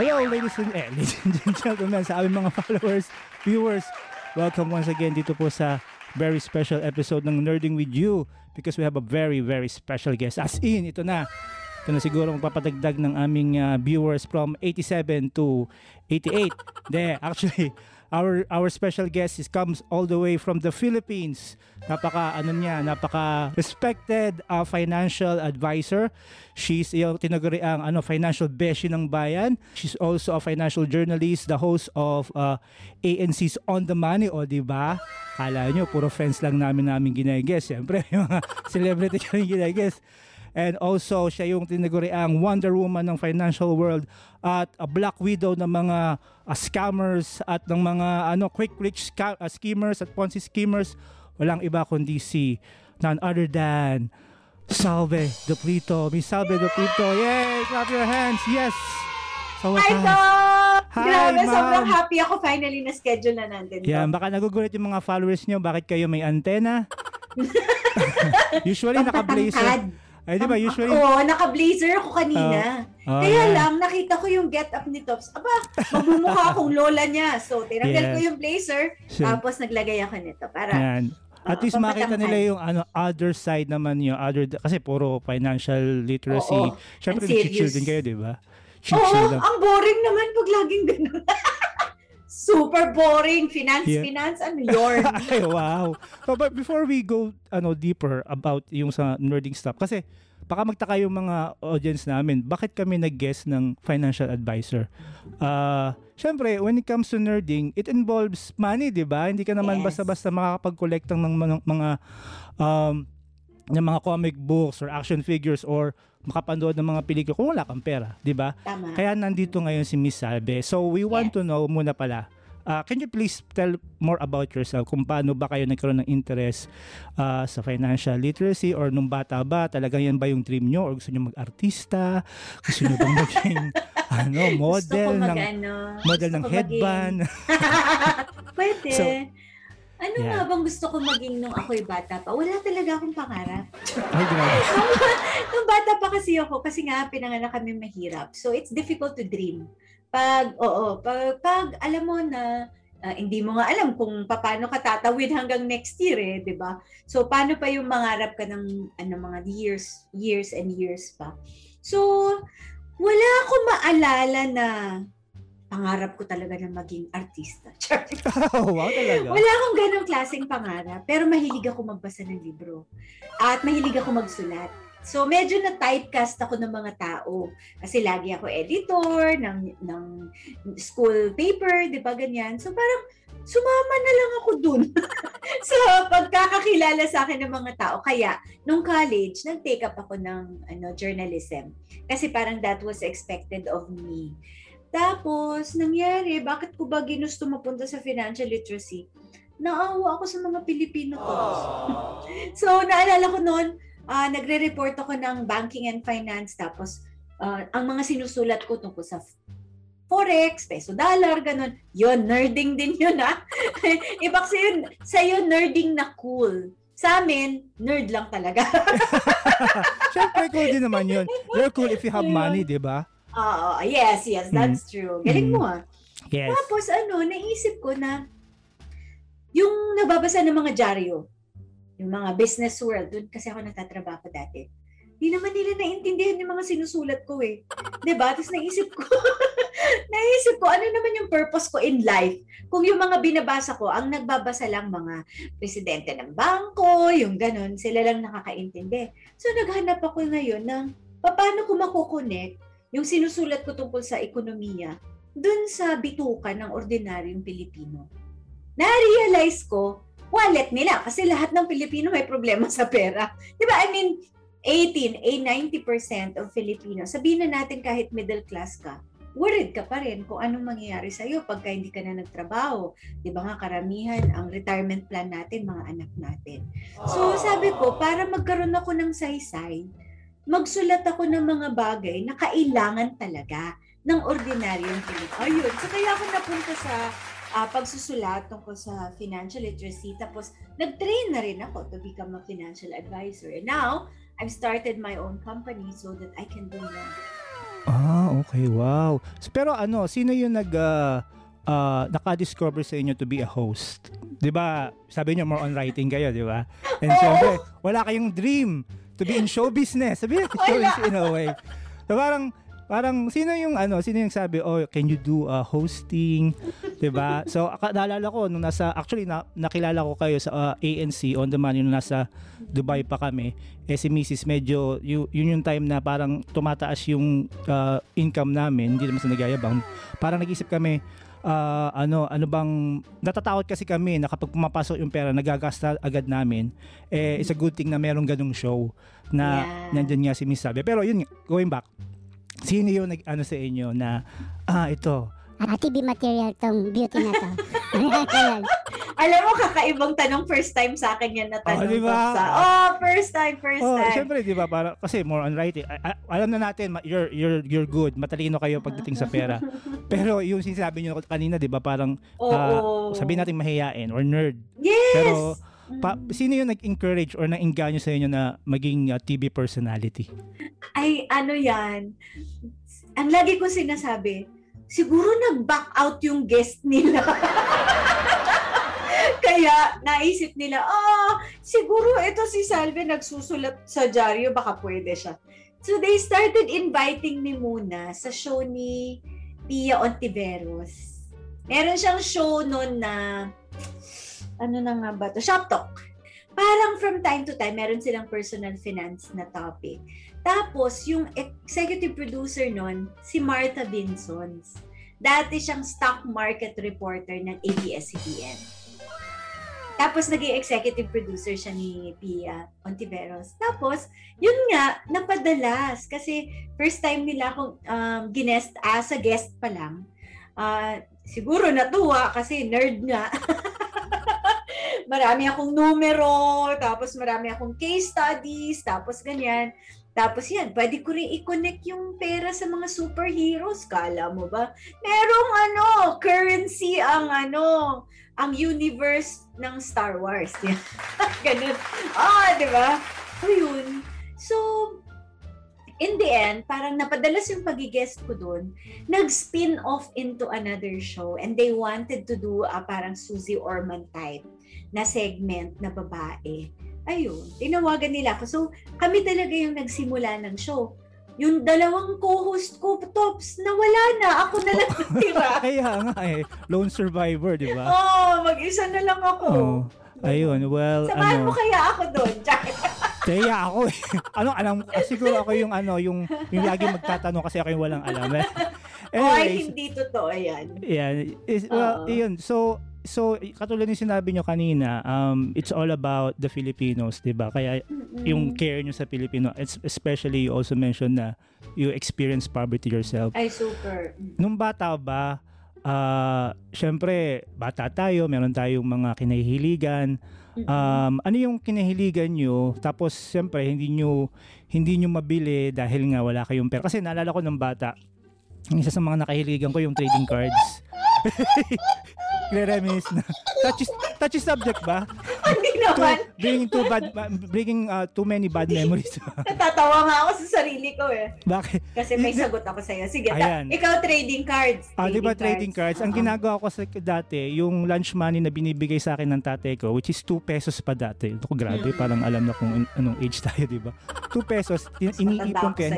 Hello, ladies and, eh, ladies and gentlemen, sa aming mga followers, viewers, welcome once again dito po sa very special episode ng Nerding With You because we have a very, very special guest. As in, ito na. Ito na siguro magpapadagdag ng aming uh, viewers from 87 to 88. De, actually, our our special guest is comes all the way from the Philippines. Napaka ano niya, napaka respected uh, financial advisor. She's yung tinaguri ang ano financial beshi ng bayan. She's also a financial journalist, the host of uh, ANC's On the Money o di ba? Kala nyo puro friends lang namin namin ginagess. Siyempre, yung mga celebrity kami ginagess and also siya yung tinaguriang Wonder Woman ng financial world at a Black Widow ng mga uh, scammers at ng mga ano quick rich sca- uh, schemers at Ponzi schemers walang iba kundi si none other than Salve Duplito Miss Salve Duplito yay clap your hands yes so, Hi Doc! Hi, Grabe, ma'am. sobrang happy ako finally na schedule na natin. Yan, baka nagugulat yung mga followers nyo bakit kayo may antena. Usually naka-blazer. Ay, di ba? Usually... Oo, naka-blazer ako kanina. Uh, oh, Kaya yeah. lang, nakita ko yung get up ni Tops. Aba, magmumukha akong lola niya. So, tinanggal yes. ko yung blazer, sure. tapos naglagay ako nito. Para, Yan. At uh, least makita nila yung ano other side naman yung other kasi puro financial literacy. Oo, Syempre chill din kayo, 'di ba? Oo, ang boring naman pag laging ganun. Super boring finance yeah. finance ano yun. Ay wow. So, but before we go ano deeper about yung sa nerding stuff kasi baka magtaka yung mga audience namin, bakit kami nag-guest ng financial advisor? Uh, Siyempre, when it comes to nerding, it involves money, di ba? Hindi ka naman yes. basta-basta makakapag-collect ng mga, mga um, ng mga comic books or action figures or makapanood ng mga pelikula kung wala kang pera, di ba? Kaya nandito ngayon si Miss Salve. So we want yeah. to know muna pala, Uh, can you please tell more about yourself kung paano ba kayo nagkaroon ng interest uh, sa financial literacy or nung bata ba talagang yan ba yung dream nyo or gusto nyo mag-artista gusto nyo bang maging ano, model ng ano, model ng headband pwede so, ano yeah. nga bang gusto ko maging nung ako'y bata pa? Wala talaga akong pangarap. Ay, grabe. nung bata pa kasi ako, kasi nga pinanganak kami mahirap. So, it's difficult to dream. Pag, oo, pag, pag alam mo na uh, hindi mo nga alam kung paano ka tatawid hanggang next year eh, 'di ba? So paano pa yung mangarap ka ng ano mga years, years and years pa. So wala akong maalala na pangarap ko talaga na maging artista. oh, wow talaga. Wala akong ganong klaseng pangarap, pero mahilig ako magbasa ng libro. At mahilig ako magsulat. So medyo na typecast ako ng mga tao kasi lagi ako editor ng ng school paper, 'di ba ganyan. So parang sumama na lang ako dun so pagkakakilala sa akin ng mga tao. Kaya nung college, nag-take up ako ng ano journalism kasi parang that was expected of me. Tapos nangyari, bakit ko ba ginusto mapunta sa financial literacy? Naawa ako sa mga Pilipino ko. so naalala ko noon, uh, nagre-report ako ng banking and finance tapos uh, ang mga sinusulat ko tungkol sa forex, peso dollar, ganun. Yun, nerding din yun ha. Iba kasi yun, sa'yo nerding na cool. Sa amin, nerd lang talaga. Siyempre cool din naman yun. You're cool if you have money, di ba? Oo, yes, yes, that's mm. true. Galing mm. mo ah. Yes. Tapos ano, naisip ko na yung nababasa ng mga dyaryo, yung mga business world, doon kasi ako nagtatrabaho dati. Hindi naman nila naintindihan yung mga sinusulat ko eh. ba diba? Tapos naisip ko, naisip ko, ano naman yung purpose ko in life? Kung yung mga binabasa ko, ang nagbabasa lang mga presidente ng bangko, yung ganun, sila lang nakakaintindi. So naghanap ako ngayon ng paano ko makukonek yung sinusulat ko tungkol sa ekonomiya dun sa bitukan ng ordinaryong Pilipino. Na-realize ko, wallet nila kasi lahat ng Pilipino may problema sa pera. 'Di ba? I mean, 18, a 90% of Filipinos, sabihin na natin kahit middle class ka, worried ka pa rin kung anong mangyayari sa iyo pagka hindi ka na nagtrabaho. 'Di ba nga karamihan ang retirement plan natin mga anak natin. So sabi ko, para magkaroon ako ng saysay, magsulat ako ng mga bagay na kailangan talaga ng ordinaryong Pilipino. Ayun, so kaya ako napunta sa uh, pagsusulat tungkol sa financial literacy. Tapos, nag-train na rin ako to become a financial advisor. And now, I've started my own company so that I can do more. Ah, okay. Wow. So, pero ano, sino yung nag uh, uh, naka-discover sa inyo to be a host? 'Di ba? Sabi niyo more on writing kayo, 'di ba? And syempre, wala kayong dream to be in show business. Sabi niyo, show business in a way. So parang parang sino yung ano, sino yung sabi, "Oh, can you do uh, hosting?" 'Di ba? So naalala ko nung nasa actually na, nakilala ko kayo sa uh, ANC on the man yung nasa Dubai pa kami. Eh si Mrs. medyo yun, yun yung time na parang tumataas yung uh, income namin, hindi naman sa nagyayabang. Parang nag-isip kami, uh, ano ano bang natatakot kasi kami na kapag pumapasok yung pera nagagasta agad namin eh it's a good thing na merong ganung show na yeah. nandyan nga si Miss Sabi pero yun going back Sino yung nag ano sa inyo na ah ito Ah, TV material tong beauty na to. Alam mo, kakaibang tanong first time sa akin yan na tanong. Oh, diba? Sa, oh, first time, first oh, time. Siyempre, di ba? Para, kasi more on writing. Alam na natin, you're, you're, you're good. Matalino kayo pagdating sa pera. Pero yung sinasabi nyo kanina, di ba? Parang, oh, uh, oh. sabihin natin mahihain or nerd. Yes! Pero, pa, sino yung nag-encourage or nang-inganyo sa inyo na maging uh, TV personality? Ay, ano yan? Ang lagi ko sinasabi, siguro nag-back out yung guest nila. Kaya naisip nila, oh, siguro ito si Salve nagsusulat sa dyaryo, baka pwede siya. So they started inviting me muna sa show ni Pia Ontiveros. Meron siyang show noon na, ano na nga ba to? Shop Talk. Parang from time to time, meron silang personal finance na topic. Tapos, yung executive producer nun, si Martha Vinsons. Dati siyang stock market reporter ng ABS-CBN. Tapos, naging executive producer siya ni Pia Ontiveros. Tapos, yun nga, napadalas. Kasi, first time nila akong um, ginest, as a guest pa lang. Uh, siguro natuwa kasi nerd nga. marami akong numero, tapos marami akong case studies, tapos ganyan. Tapos yan, pwede ko rin i-connect yung pera sa mga superheroes. Kala mo ba? Merong ano, currency ang ano, ang universe ng Star Wars. Ganun. Ah, di ba? Ayun. So, in the end, parang napadalas yung pagigest ko doon, nag-spin off into another show and they wanted to do a parang Susie Orman type na segment na babae ayun, tinawagan nila ako. So, kami talaga yung nagsimula ng show. Yung dalawang co-host ko, Tops, nawala na. Ako na lang natira. Kaya nga eh. Lone survivor, di ba? Oo, oh, mag-isa na lang ako. Oh, ayun, well, Samahan ano, mo kaya ako doon, Kaya ako eh. ano, alam, siguro ako yung ano, yung, yung lagi magtatanong kasi ako yung walang alam. Eh. Anyways, oh, ay, hindi totoo yan. Yan. Is, well, Uh-oh. yun. So, so katulad ng sinabi nyo kanina, um, it's all about the Filipinos, 'di ba? Kaya mm-hmm. yung care nyo sa Pilipino, especially you also mentioned na you experience poverty yourself. Ay super. Nung bata ba, uh, syempre bata tayo, meron tayong mga kinahihiligan. Um, ano yung kinahiligan nyo? Tapos syempre hindi nyo hindi nyo mabili dahil nga wala kayong pera. Kasi naalala ko ng bata, isa sa mga nakahiligan ko yung trading cards. Nagre-reminis na. Touchy, touchy subject ba? Hindi naman. To, bringing too bad, bringing uh, too many bad memories. Natatawa nga ako sa sarili ko eh. Bakit? Kasi may sagot ako sa'yo. Sige. Ta- ikaw trading cards. Ah, di ba trading cards? Ang ginagawa ko sa dati, yung lunch money na binibigay sa akin ng tatay ko, which is 2 pesos pa dati. Ito ko grabe, mm. parang alam na kung anong age tayo, di ba? 2 pesos, iniipon ko yan.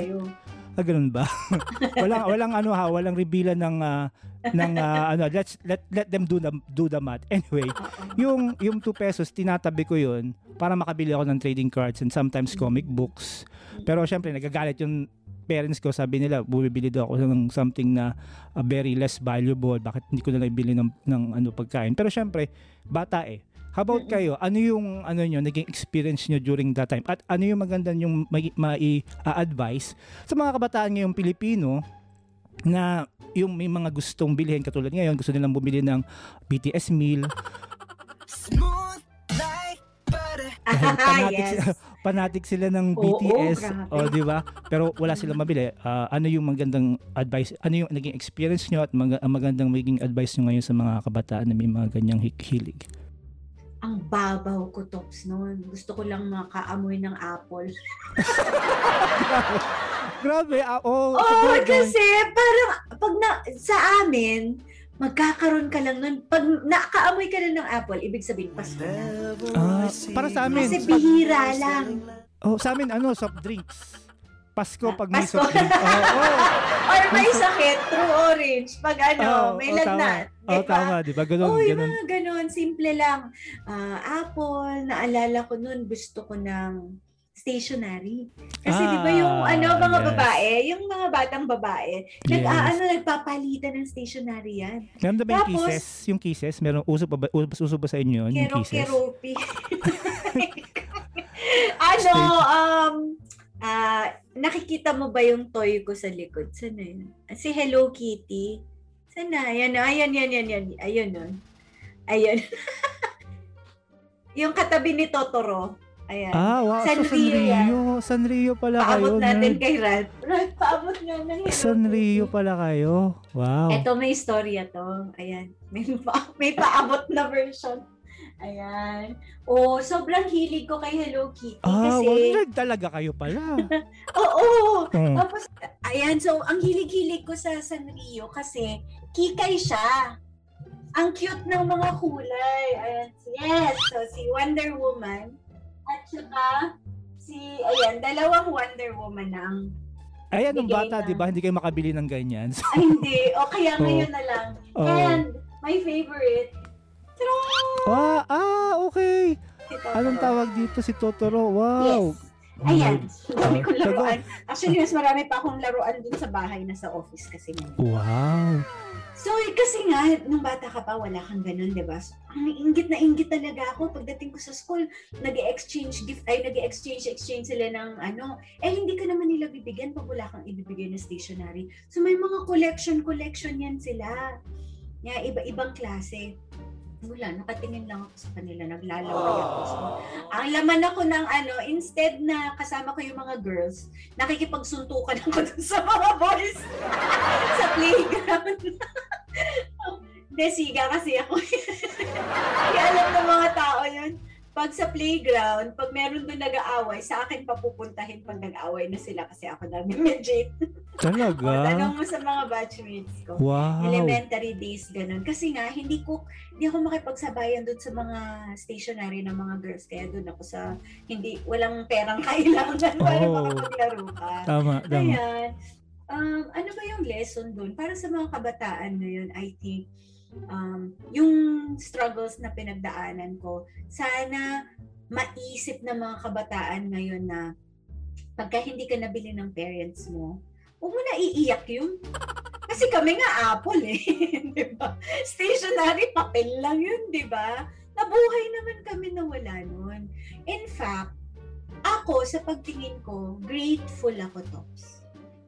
Ah, ganun ba? walang walang ano ha, walang reveal ng uh, ng uh, ano, let's let let them do the do the math. Anyway, yung yung 2 pesos tinatabi ko 'yun para makabili ako ng trading cards and sometimes comic books. Pero syempre nagagalit yung parents ko, sabi nila, bumibili daw ako ng something na uh, very less valuable. Bakit hindi ko na lang ibili ng, ng ano pagkain? Pero syempre, bata eh. How about kayo? Ano yung ano nyo, naging experience nyo during that time? At ano yung maganda yung mai-advise sa mga kabataan ngayong Pilipino na yung may mga gustong bilhin katulad ngayon, gusto nilang bumili ng BTS meal. Smooth like butter. fanatic, yes. fanatic sila ng BTS, o oh, di ba? Pero wala silang mabili. Uh, ano yung magandang advice? Ano yung naging experience nyo at mag- magandang magiging advice nyo ngayon sa mga kabataan na may mga ganyang hilig? Ang babaw ko tops noon. Gusto ko lang makaamoy ng apple. Grabe, ah, oh, Oo, sabagay. kasi parang pag na, sa amin, magkakaroon ka lang nun. Pag nakaamoy ka na ng apple, ibig sabihin, Pasko na. Ah, para sa amin. Kasi bihira lang. Oh, sa amin, ano, soft drinks. Pasko pag may Pasko. drinks. Oh, oh. Or may sakit, true orange. Pag ano, Oh, may oh, lagnat. Oh, Diba? tama, di ba? Ganun, yung ganun. mga ganon. Simple lang. Ah, apple, naalala ko nun, gusto ko ng stationery. Kasi di ba yung Ah, ano, mga yes. babae, yung mga batang babae, nag, Yes. ah, ano, nagpapalitan ng stationery yan. Meron na ba yung kisses? Yung kisses? Meron, uso ba, uso, uso ba sa inyo yun, yung kisses? keropi. ano, um, ah, nakikita mo ba yung toy ko sa likod? Saan na yun? Si Hello Kitty. Saan na? Ayan, ayan, yan, yan, yan. Ayun, nun. Ayun. yung katabi ni Totoro. Ayan. Ah, wow. Sanrio so, Sanrio. yan. Sanrio pala kayo. paabot natin nerd. kay Rad. Rad, paabot nga ng Hello Sanrio Kitty. pala kayo. Wow. Ito may istorya to. Ayan. May, pa, may paabot na version. Ayan. Oh, sobrang hilig ko kay Hello Kitty. ah, kasi, wow. Nerd talaga kayo pala. oo. Hmm. Tapos, ayan. So, ang hilig-hilig ko sa Sanrio kasi kikay siya. Ang cute ng mga kulay. Ayan. Yes. So, si Wonder Woman. At saka, si, ayan, dalawang Wonder Woman ang Ay, anong bata, di ba? Hindi kayo makabili ng ganyan. So, Ay, hindi. O kaya ngayon na lang. oh. And my favorite! Ah, ah, okay. Si Totoro. Anong tawag dito si Totoro? Wow. Yes. Ayan. Dami Ah, kong laruan. Actually, mas marami pa akong laruan dun sa bahay na sa office kasi ngayon. Wow. So, eh, kasi nga, nung bata ka pa, wala kang ganun, di ba? So, ang inggit na inggit talaga ako. Pagdating ko sa school, nag exchange gift, ay nag exchange exchange sila ng ano. Eh, hindi ka naman nila bibigyan pag wala kang ibibigay na stationery. So, may mga collection-collection yan sila. Yeah, iba-ibang klase. Wala, nakatingin lang ako sa kanila, naglalaway ako. So, ang laman ako ng ano, instead na kasama ko yung mga girls, nakikipagsuntukan ako dun sa mga boys sa playground. Hindi, siga kasi ako. Kaya alam ng mga tao yun. Pag sa playground, pag meron doon nag-aaway, sa akin papupuntahin pag nag-aaway na sila kasi ako namin midget. O, Talaga? tanong mo sa mga batchmates ko. Wow. Elementary days, ganun. Kasi nga, hindi ko, hindi ako makipagsabayan doon sa mga stationary ng mga girls. Kaya doon ako sa, hindi, walang perang kailangan para Oh. makapaglaro ka. Tama, tama. Ayan. Um, ano ba yung lesson doon? Para sa mga kabataan ngayon, I think, um, yung struggles na pinagdaanan ko, sana maisip ng mga kabataan ngayon na pagka hindi ka nabili ng parents mo, huwag mo na iiyak yun. Kasi kami nga apple eh. di ba? Stationary, papel lang yun, di ba? Nabuhay naman kami na wala nun. In fact, ako sa pagtingin ko, grateful ako, Tops,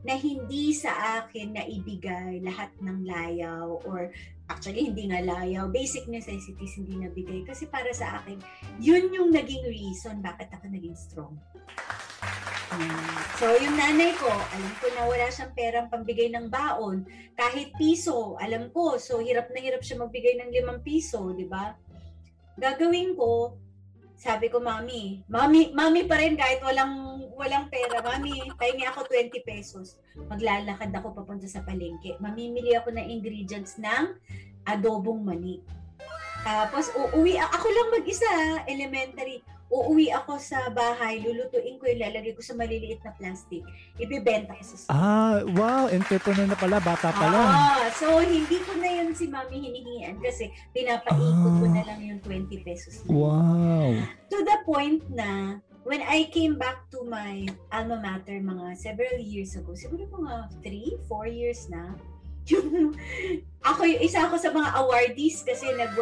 na hindi sa akin na ibigay lahat ng layaw or actually hindi nga layaw, basic necessities hindi nabigay kasi para sa akin, yun yung naging reason bakit ako naging strong. So, yung nanay ko, alam ko na wala siyang perang pambigay ng baon. Kahit piso, alam ko. So, hirap na hirap siya magbigay ng limang piso, di ba? Gagawin ko, sabi ko, Mami, Mami, Mami pa rin kahit walang walang pera. Mami, pahingi ako 20 pesos. Maglalakad ako papunta sa palengke. Mamimili ako ng ingredients ng adobong mani. Tapos, uuwi, ako lang mag-isa, elementary. Uuwi ako sa bahay, lulutuin ko yung lalagay ko sa maliliit na plastic. Ibibenta ko sa store. Ah, wow. Entrepreneur na pala. Bata pa lang. Ah, so hindi ko na yun si mami hinihingian kasi pinapaikot ko Ah. na lang yung 20 pesos. yun. Wow. To the point na when I came back to my alma mater mga several years ago, siguro mga 3, 4 years na, yung, ako, yung isa ako sa mga awardees kasi nag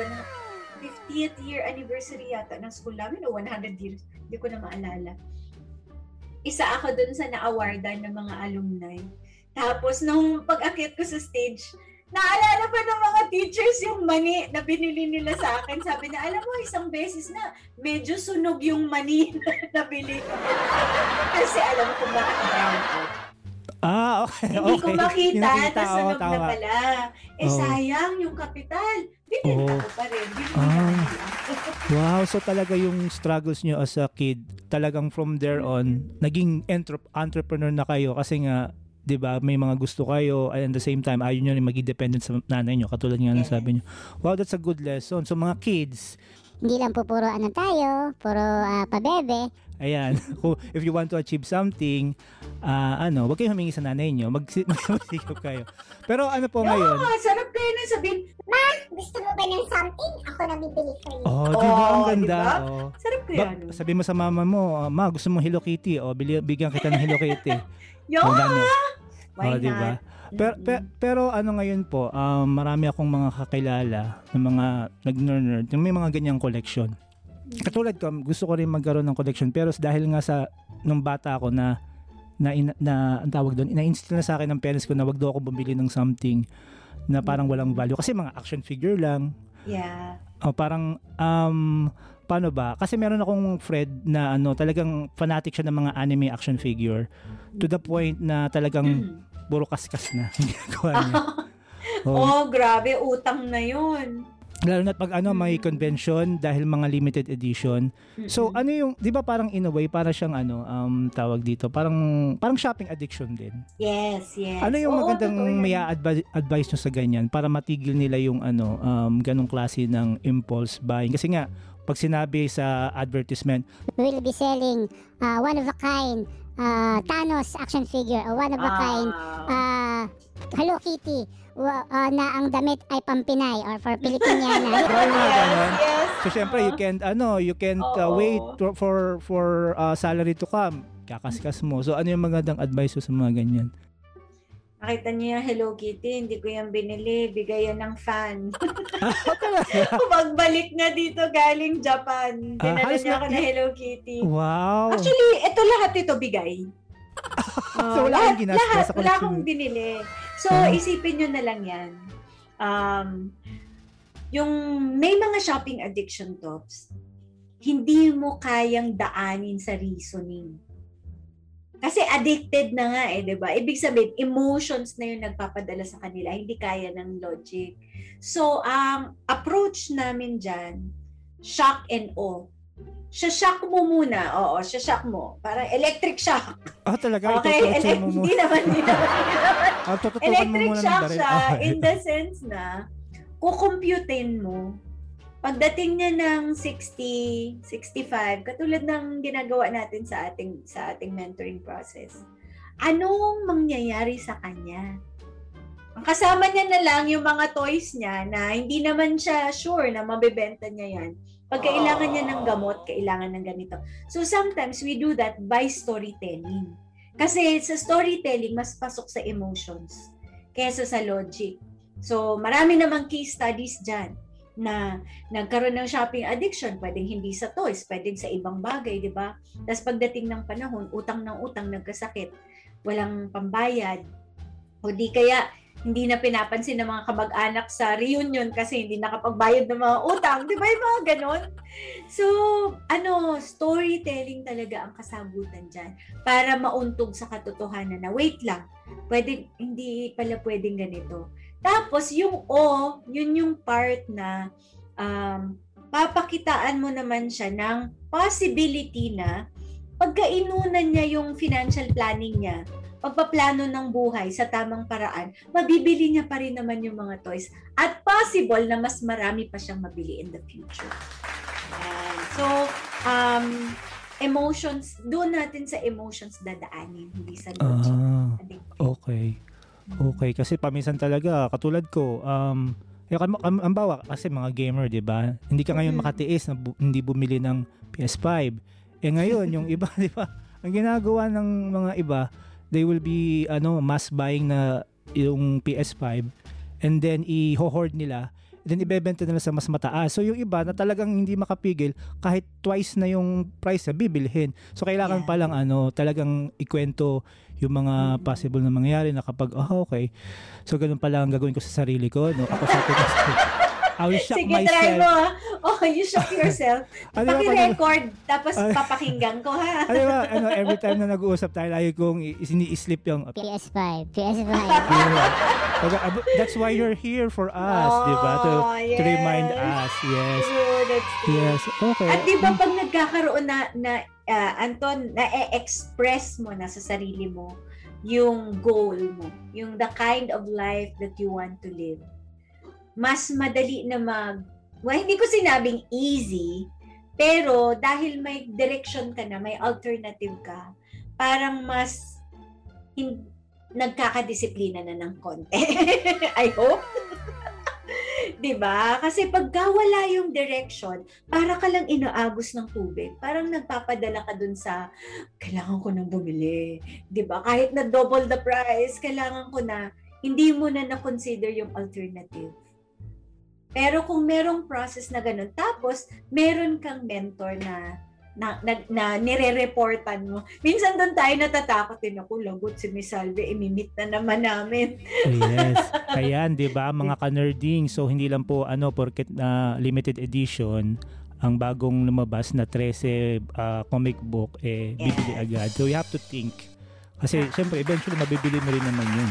50th year anniversary yata ng school namin o 100 years, hindi ko na maalala. Isa ako dun sa na-awardan ng mga alumni. Tapos nung pag-akit ko sa stage, naalala pa ng mga teachers yung mani na binili nila sa akin. Sabi na, alam mo, isang beses na medyo sunog yung mani na nabili ko. Kasi alam ko bakit brown. Ah, okay. Hindi ko okay. makita, Yung nakita, tas oo, sunog na pala. Eh Oo. sayang yung kapital. Binenta Oo. ko pa rin. Ah. ko. Wow, so talaga yung struggles nyo as a kid, talagang from there on, naging entrep- entrepreneur na kayo kasi nga, 'di ba, may mga gusto kayo and at the same time ayaw nyo rin maging dependent sa nanay nyo katulad nga ng sabi nyo. Wow, that's a good lesson. So mga kids, Hindi lang po puro ano tayo, puro ah, pabebe. ayan, kung if you want to achieve something, ah, ano, wag kayong humingi sa nanay nyo, mag magsikap kayo. Pero ano po ngayon? Ah, sarap kayo na sabihin. Gusto mo ba ng something? Ako na bibili sa'yo. Oh, di ba ang Oh, ganda? di ba? Oh. Sarap kayo. Ba- ano. sabi mo sa mama mo, ah, ma, gusto mo Hello Kitty, o bili, bigyan kita ng Hello Kitty. Yo, O, gano'n. why Oh, not? Pero, pe- pero ano ngayon po, um, marami akong mga kakilala ng mga nag-nerd, yung may mga ganyang collection. Katulad ko, gusto ko rin magkaroon ng collection pero dahil nga sa nung bata ako na na, ina- na ang tawag doon, ina-instill na sa akin ng parents ko na wag daw ako bumili ng something na parang walang value kasi mga action figure lang. Yeah. O parang um paano ba? Kasi meron akong friend na ano, talagang fanatic siya ng mga anime action figure to the point na talagang Mm. Puro kaskas na ang ginagawa niya. Oo. Oh, grabe, utang na yun. Lalo na pag ano may Mm. convention dahil mga limited edition. So ano yung 'di ba parang in a way para siyang ano um tawag dito, parang parang shopping addiction din. yes, yes. Ano yung Oo, magandang may advi- advice nyo sa ganyan para matigil nila yung ano um ganong klase ng impulse buying kasi nga pag sinabi sa advertisement, We'll be selling ah, one of a kind ah, Thanos action figure or one of a kind Ah. ah, Hello Kitty ah, na ang damit ay pampinay or for mga ganon. yes. So syempre you can't ano, you can't uh, wait for for, for uh, salary to come. Kakaskas mo. So ano yung magandang advice mo sa mga ganyan? Nakita niyo yung Hello Kitty, hindi ko yan binili. Bigay yan ng fan. Ah? Pagbalik nga dito galing Japan. Ah, Dinala halos niya na- ako na Hello Kitty. Wow. Actually, ito lahat ito bigay. So, Oh, wala lahat, kang ginastos lahat, sa wala akong binili. So, Ah. isipin nyo na lang yan. Um, yung may mga shopping addiction tops, hindi mo kayang daanin sa reasoning. Kasi addicted na nga eh, di ba? Ibig sabihin, emotions na yung nagpapadala sa kanila, hindi kaya ng logic. So, ang approach namin dyan, shock and awe. Siya-shock mo muna. Oo, siya-shock mo. Parang electric shock. Ah, talaga? Okay, elec- mo muna. hindi naman, hindi naman. hindi naman. Ah, mo Electric ng shock siya Okay. in the sense na kukumputin mo pagdating niya ng 60, 65, katulad ng ginagawa natin sa ating sa ating mentoring process. Anong mangyayari sa kanya? Ang kasama niya na lang yung mga toys niya na hindi naman siya sure na mabebenta niya yan. Pag kailangan niya ng gamot, kailangan ng ganito. So sometimes we do that by storytelling. Kasi sa storytelling, mas pasok sa emotions kesa sa logic. So marami namang case studies dyan na nagkaroon ng shopping addiction, pwedeng hindi sa toys, pwedeng sa ibang bagay, di ba? Tapos pagdating ng panahon, utang ng utang, nagkasakit, walang pambayad, o di kaya hindi na pinapansin ng mga kamag-anak sa reunion kasi hindi nakapagbayad ng mga utang, di ba yung mga ganon? So, ano, storytelling talaga ang kasagutan dyan para mauntog sa katotohanan na, wait lang, pwede, hindi pala pwedeng ganito. Tapos, yung O, yun yung part na um, papakitaan mo naman siya ng possibility na pagkainunan niya yung financial planning niya, pagpaplano ng buhay sa tamang paraan, mabibili niya pa rin naman yung mga toys. At possible na mas marami pa siyang mabili in the future. Ayan. So, um, emotions, doon natin sa emotions dadaanin, hindi sa logic. Ah, okay. Okay, kasi paminsan talaga, katulad ko, um, yung, am, am, ambawa, kasi mga gamer, di ba? Hindi ka ngayon Mm. makatiis na bu- hindi bumili ng PS5. Eh ngayon, yung iba, di ba? Ang ginagawa ng mga iba, they will be, ano, mass buying na yung PS5 and then i-hoard nila then ibebenta nila sa mas mataas. So yung iba na talagang hindi makapigil kahit twice na yung price na bibilhin. So kailangan Yeah. pa lang ano, talagang ikwento yung mga possible na mangyayari na kapag, oh okay, so ganun pala ang gagawin ko sa sarili ko. No? Ako sa atin, I will shock Sige, try mo myself. ha. Oh, you shock yourself. Ano Paki-record, tapos Ay. papakinggan ko ha. ano ba, ano, every time na nag-uusap tayo, lagi kong i- ini-slip yung PS5. PS5. Pag- ab- That's why you're here for us, di ba? To, Oh, to remind yes. us. Yes. True, that's true. Yes. Okay. At di ba pag nagkakaroon na, na ah, Anton, na-express mo na sa sarili mo yung goal mo, yung the kind of life that you want to live, mas madali na mag, well, hindi ko sinabing easy, pero dahil may direction ka na, may alternative ka, parang mas hin- nagkakadisiplina na ng konti. I hope. 'Di ba? Kasi pagka wala yung direction, para ka lang inaagos ng tubig. Parang nagpapadala ka dun sa kailangan ko nang bumili. 'Di ba? Kahit na double the price, kailangan ko na hindi mo na na-consider yung alternative. Pero kung merong process na ganun, tapos meron kang mentor na na, na, na nire-reportan mo. Minsan doon tayo natatakot din ako, lagot si Miss Salve, imimit na naman namin. yes. Ayan, 'di ba, mga ka-nerding. So hindi lang po ano porket na limited edition ang bagong lumabas na 13 ah, comic book eh bibili Yes. agad. So you have to think. Kasi syempre eventually mabibili mo rin naman 'yun.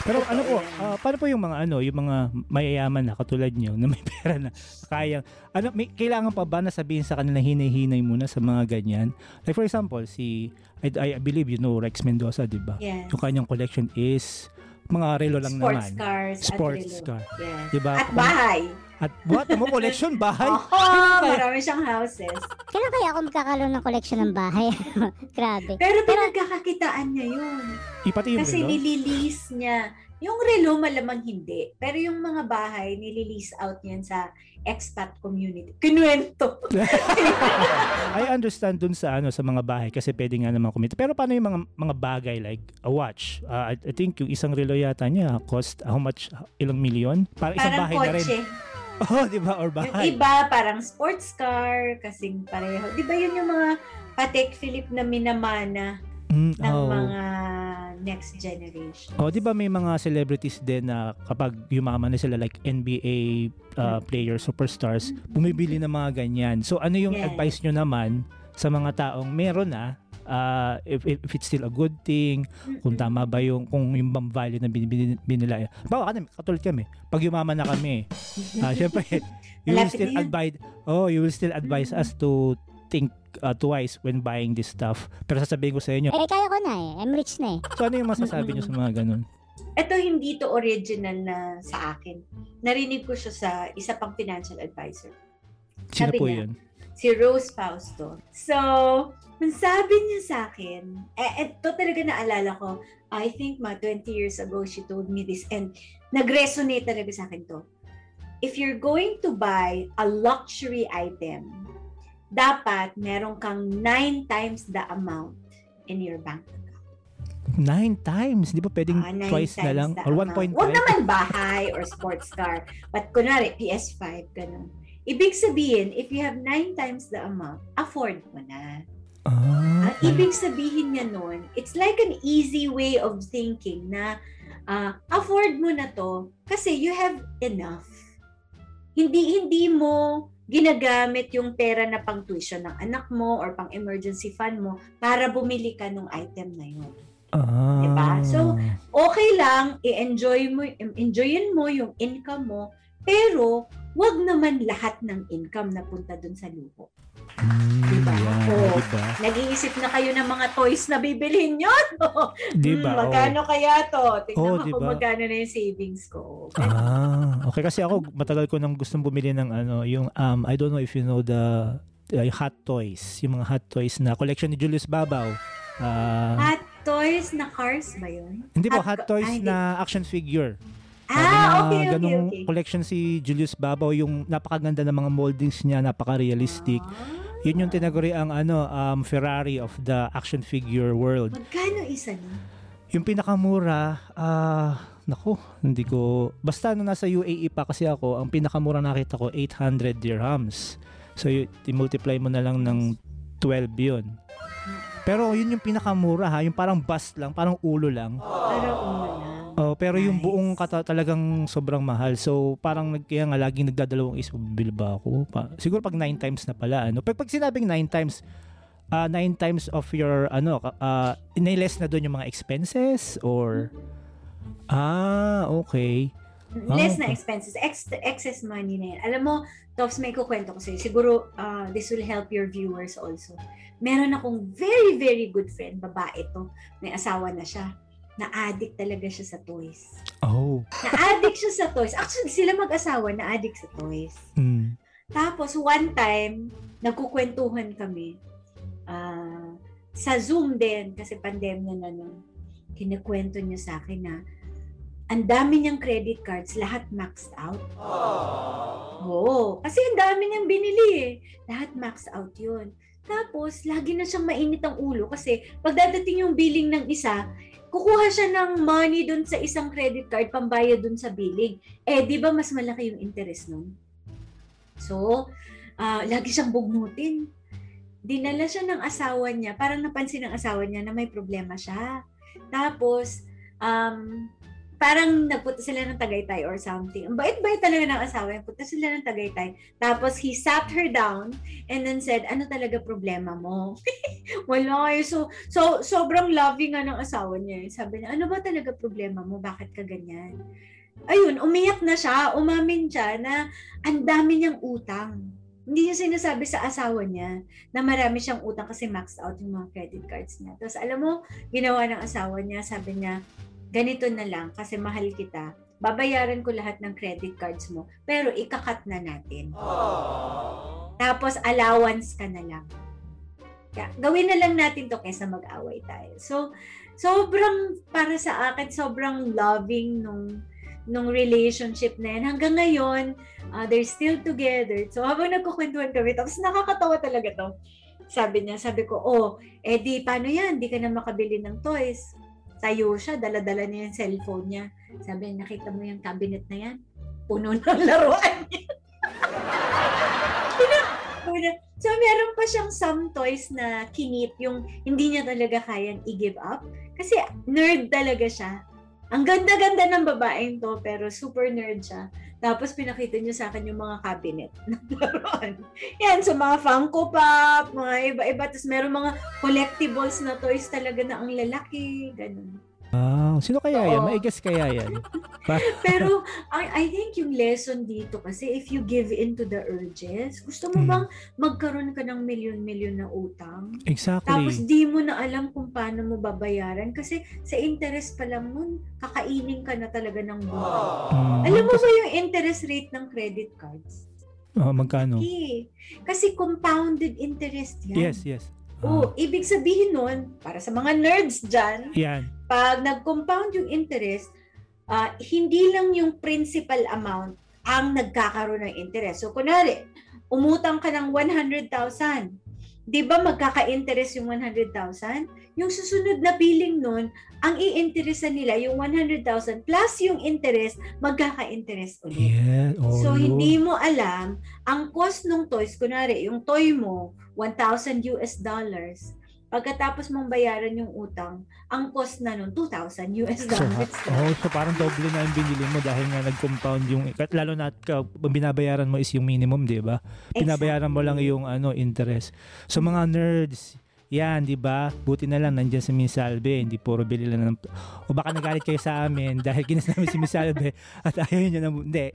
Pero ano po, ah, paano po yung mga ano, yung mga mayayaman na katulad nyo na may pera na kaya ano may kailangan pa ba na sabihin sa kanila hinay-hinay muna sa mga ganyan? Like for example, si I, I believe you know Rex Mendoza, 'di ba? Yes. Yung kanyang collection is mga relo lang Sports naman. cars. Sports at relo. car. Yes. Diba? At bahay. At what? Mo collection bahay? Oh, marami siyang houses. Kailan kaya ako magkakaroon ng collection ng bahay? Grabe. Pero pinagkakakitaan niya yun. Ipati yung Kasi relo? nililease niya. Yung relo malamang hindi. Pero yung mga bahay, nililease out niyan sa expat community. Kinuwento. I understand dun sa ano sa mga bahay kasi pwede nga naman kumita. Pero paano yung mga mga bagay like a watch? Uh, I, I think yung isang relo yata niya cost how much? Ilang milyon? Para isang Parang bahay na rin. Oh, di ba? Or Yung bahay. iba, parang sports car, kasing pareho. Di ba yun yung mga Patek Philippe na minamana Mm, ng oh. mga next generation? Oh, 'di ba may mga celebrities din na kapag yumaman na sila like NBA uh, players, superstars, bumibili ng mga ganyan. So ano yung Yes. advice nyo naman sa mga taong meron na uh, if, if if it's still a good thing, kung tama ba yung kung yung bang value na binibili binila. Bawa kami, katulad kami, pag yumaman na kami, ah syempre you will still advise oh, you will still advise us to think uh, twice when buying this stuff. Pero sasabihin ko sa inyo, Eh, kaya ko na eh. I'm rich na eh. so ano yung masasabi nyo sa mga ganun? Ito hindi to original na sa akin. Narinig ko siya sa isa pang financial advisor. Sino Sabi po niya, yun? Si Rose Fausto. So, ang sabi niya sa akin, eh, ito talaga naalala ko, I think ma 20 years ago she told me this and nag-resonate talaga sa akin to. If you're going to buy a luxury item, dapat meron kang nine times the amount in your bank Nine times? Di ba pwedeng nine twice na lang? Or amount. 1.5? Huwag naman bahay or sports car. But kunwari, PS5, ganun. Ibig sabihin, if you have nine times the amount, afford mo na. Ah, Ang ibig sabihin niya nun, it's like an easy way of thinking na ah, afford mo na to kasi you have enough. Hindi hindi mo ginagamit yung pera na pang tuition ng anak mo or pang emergency fund mo para bumili ka ng item na yun. ah. Diba? So, okay lang, i-enjoy mo, enjoyin mo yung income mo, pero wag naman lahat ng income na punta dun sa luho. Mm, Diba? yan, Oo. diba? Nag-iisip na kayo ng mga toys na bibilhin nyo. Diba? Hmm, magkano kaya to? Tingnan Oo, mo diba? kung magkano na yung savings ko. Ah, okay kasi ako matagal ko nang gustong bumili ng ano, yung um I don't know if you know the uh, hot toys, yung mga hot toys na collection ni Julius Babaw. Ah, Hot toys na cars ba yun? hindi po hot hot toys hindi. na action figure. Ah, okay, okay, ganung okay. collection si Julius Babaw, yung napakaganda ng mga moldings niya, napaka-realistic. Ah, Yun yung tinaguri ang ano um, Ferrari of the action figure world. magkano isa na? Yung pinakamura, ah, nako, hindi ko, basta nung nasa UAE pa kasi ako, ang pinakamura nakita ko, 800 dirhams. So, y- i-multiply mo na lang ng 12 yun. Pero yun yung pinakamura ha, yung parang bust lang, parang ulo lang. Para una lang. Oh, pero yung Nice. buong kata talagang sobrang mahal. So, parang kaya nga laging nagdadalawang isip, bibili ba ako? Pa, siguro pag nine times na pala. Ano? Pag, pag sinabing nine times, ah nine times of your, ano, uh, iniless na doon yung mga expenses? Or, ah, okay. Less Ah, na okay. expenses, ex- excess money na yan. Alam mo, Tops, may kukwento ko sa'yo. Siguro, ah, this will help your viewers also. Meron akong very, very good friend, babae to. May asawa na siya. Na-addict talaga siya sa toys. Oh. Na-addict siya sa toys. Actually, sila mag-asawa, na-addict sa toys. Mm. Tapos, one time, nagkukwentuhan kami. ah, sa Zoom din, kasi pandemya na nun. Kinikwento niya sa akin na ang dami niyang credit cards, lahat maxed out. Oo. Kasi ang dami niyang binili eh. Lahat maxed out yun. Tapos, lagi na siyang mainit ang ulo kasi pagdadating yung billing ng isa, kukuha siya ng money dun sa isang credit card, pambayad dun sa billing. Eh, di ba mas malaki yung interest nun? So, ah, lagi siyang bugnutin. Dinala siya ng asawa niya, parang napansin ng asawa niya na may problema siya. Tapos, um, parang nagpunta sila ng Tagaytay or something. Ang bait-bait talaga ng asawa niya. Punta sila ng Tagaytay. Tapos, he sat her down and then said, ano talaga problema mo? Wala eh. So, so, sobrang loving nga ng asawa niya. eh. Sabi niya, ano ba talaga problema mo? Bakit ka ganyan? Ayun, umiyak na siya. Umamin siya na ang dami niyang utang. Hindi niya sinasabi sa asawa niya na marami siyang utang kasi maxed out yung mga credit cards niya. Tapos alam mo, ginawa ng asawa niya, sabi niya, ganito na lang kasi mahal kita. Babayaran ko lahat ng credit cards mo, pero ikakat na natin. Tapos allowance ka na lang. Kaya, gawin na lang natin to kaysa mag-away tayo. So, sobrang, para sa akin, sobrang loving nung nung relationship na yan. Hanggang ngayon, uh, they're still together. So, habang nagkukwentuhan kami, tapos nakakatawa talaga to. Sabi niya, sabi ko, oh, eh di, paano yan? Di ka na makabili ng toys. Tayo siya, dala-dala niya yung cellphone niya. Sabi nakita mo yung cabinet na yan? Puno ng laruan niya, so, meron pa siyang some toys na kinip yung hindi niya talaga kayang i-give up. Kasi nerd talaga siya. Ang ganda-ganda ng babaeng to, pero super nerd siya. Tapos pinakita niya sa akin yung mga cabinet ng. Yan, so mga Funko Pop, mga iba-iba. Tapos meron mga collectibles na toys talaga na ang lalaki. Ganun. Ah, sino kaya yan? Oo. Maigas kaya yan? Pero I, I think yung lesson dito kasi if you give in to the urges, gusto mo Mm. bang magkaroon ka ng milyon-milyon na utang? Exactly. Tapos di mo na alam kung paano mo babayaran kasi sa interest pa lang nun, kakainin ka na talaga ng buwan. Mm. Alam mo ba yung interest rate ng credit cards? Oh, magkano? Eh, kasi compounded interest yan. Yes, yes. Oh, ibig sabihin nun, para sa mga nerds dyan, Yan. Pag nag-compound yung interest, ah, hindi lang yung principal amount ang nagkakaroon ng interest. So, kunwari, umutang ka ng 100,000. Di ba magkaka-interest yung 100,000? Yung susunod na billing nun, ang i-interestan nila yung 100,000 plus yung interest, magkaka-interest ulit. Yeah. Oh, So, yun. hindi mo alam, ang cost ng toys, kunwari, yung toy mo, 1,000 US dollars. Pagkatapos mong bayaran yung utang, ang cost na nun, 2,000 US So, dollars. ha- oh, so parang doble na yung binili mo dahil nga nag-compound yung lalo na ka, binabayaran mo is yung minimum, 'di ba? Binabayaran mo lang yung ano interest. So mga nerds, yan, 'di ba? Buti na lang nandiyan si Miss Salve, hindi puro bili lang ng o baka nagalit kayo sa amin dahil ginas namin si Miss Salve at ayaw niya na hindi.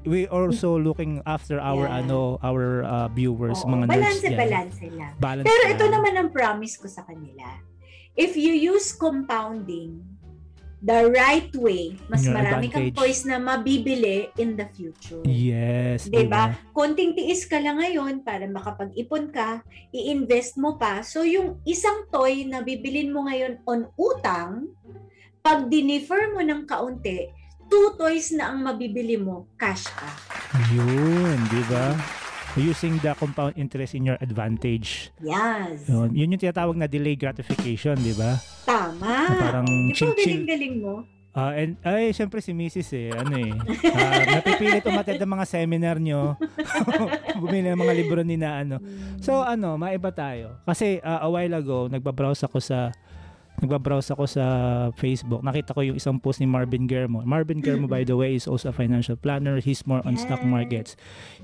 We also looking after our Yeah. ano our uh, viewers, Oo, mga nerds. balance, yan. balance lang. Balance Pero lang. ito naman ang promise ko sa kanila. If you use compounding the right way, mas Your marami kang advantage. toys na mabibili in the future. Yes, Diba? Konting tiis ka lang ngayon para makapag-ipon ka, i-invest mo pa. So yung isang toy na bibilin mo ngayon on utang, pag dinifer mo ng kaunti, two toys na ang mabibili mo, cash ka. Yun, di ba? Using the compound interest in your advantage. Yes. Yun, yun yung tinatawag na delay gratification, di ba? Tama. Na parang Di ba galing-galing mo? Ah, and, ay, syempre si Mrs. eh, ano eh. ah, napipilit umatid ng mga seminar nyo. Bumili ng mga libro ni na ano. So ano, maiba tayo. Kasi ah, a while ago, nagbabrowse ako sa nagbabrowse ako sa Facebook, nakita ko yung isang post ni Marvin Germo. Marvin Germo, by the way, is also a financial planner. He's more on stock Yes. markets.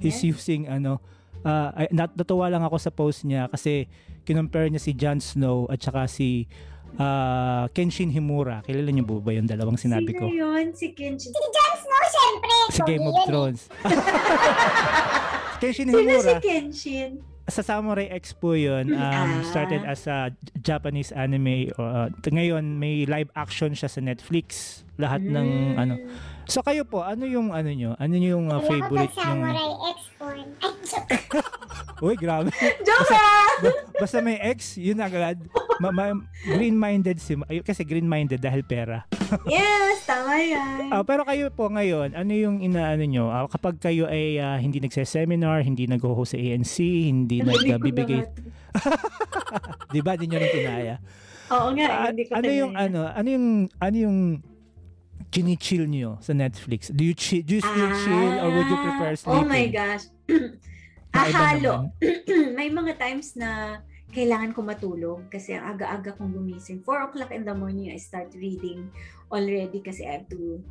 He's Yes. using, ano, uh, ay, nat- natuwa lang ako sa post niya kasi kinumpare niya si Jon Snow at saka si ah, Kenshin Himura. Kilala niyo po ba yung dalawang sinabi ko? Sino yun? Si Kenshin. Si Jon Snow, syempre. Si Game of eh. Thrones. Kenshin Sino si Himura. Kenshin? Sa Samurai X po yun, um, Ah. started as a Japanese anime. Uh, ngayon, may live action siya sa Netflix. Lahat ng Mm. ano. So kayo po, ano yung ano nyo? Ano yung uh, favorite yung... Samurai X porn. Ay, joke. Uy, grabe. Joke! Ba- basta may X, yun agad. Ma- ma- green-minded si... Ay, kasi green-minded dahil pera. Yes, tama yan. Ah, pero kayo po ngayon, ano yung inaano nyo? Ah, kapag kayo ay ah, hindi nagse-seminar, hindi nag-host sa ANC, hindi nagbibigay... Di ba? Di nyo rin kinaya. Oo nga, Ah, hindi ko ano yung kinaya. ano, ano yung ano yung chini-chill nyo sa Netflix? Do you chill, do you still chill or would you prefer Ah, sleeping? Oh my gosh. Ahalo. May mga times na kailangan ko matulog kasi ang aga-aga kong gumising. 4 o'clock in the morning, I start reading already kasi I have to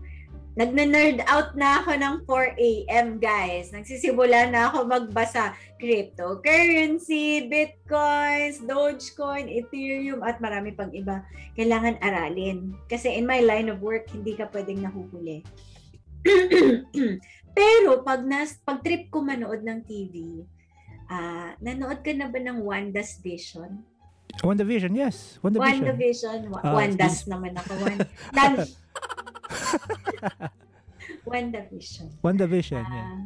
Nagna-nerd out na ako ng 4 a.m. guys. Nagsisimula na ako magbasa cryptocurrency, bitcoins, dogecoin, ethereum, at marami pang iba. Kailangan aralin. Kasi in my line of work, hindi ka pwedeng nahuhuli. Pero pag, nas, pag trip ko manood ng TV, ah nanood ka na ba ng Wanda's Vision? WandaVision, yes. WandaVision. WandaVision. Wa- Ah, Wanda's naman ako. Wan- Dan- WandaVision. WandaVision, yeah. Ah.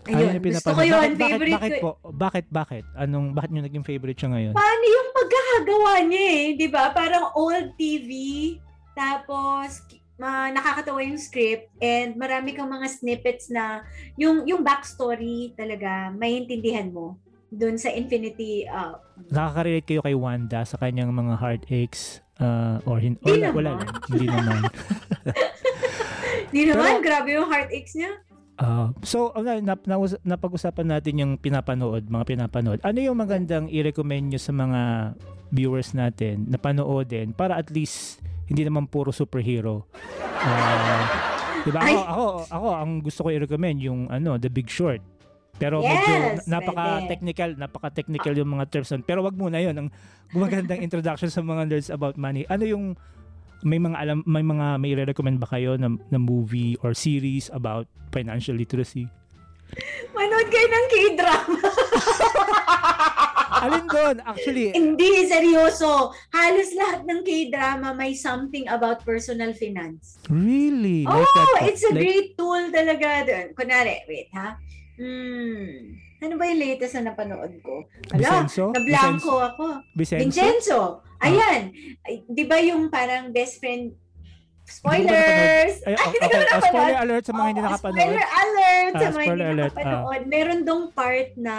Ano Ayun, yung gusto ko yun. Bakit, bakit, favorite bakit ko. po? Bakit, bakit? Anong, bakit nyo naging favorite siya ngayon? Paano yung pagkakagawa niya eh? Di ba? Parang old TV. Tapos, ma nakakatawa yung script and marami kang mga snippets na yung yung backstory talaga maintindihan mo doon sa Infinity uh, Nakaka-relate kayo kay Wanda sa kanyang mga heartaches uh, or hin- Di wala, wala naman. lang. Hindi naman. Di naman, Pero- grabe yung heartaches niya. Ah, so, okay, nap, naus- napag-usapan natin yung pinapanood, mga pinapanood. Ano yung magandang i-recommend nyo sa mga viewers natin na panoodin para at least hindi naman puro superhero. Ah, diba? Ako, Ay. ako, ako, ang gusto ko i-recommend yung ano, The Big Short. Pero medyo Yes, na- napaka-technical, napaka-technical yung mga terms. nun. Pero wag muna yun. Ang gumagandang introduction sa mga nerds about money. Ano yung may mga alam may mga may recommend ba kayo na, na movie or series about financial literacy? Manood kayo ng K-drama. Alin doon? Actually, Hindi, seryoso. Halos lahat ng K-drama may something about personal finance. really? Oh, Like that po? it's a Like- great tool talaga doon. Kunwari, wait ha. Hmm. Ano ba yung latest na napanood ko? Ala, Vicenzo? na-blanco ako. Vicenzo? Vincenzo. Ah. Ayan. Ay, di ba yung parang best friend Spoilers! Ay, Ay, oh, hindi okay. ko Oh, spoiler alert sa mga hindi Oo, nakapanood. Spoiler alert sa Ah, mga hindi alert, nakapanood. Meron dong part na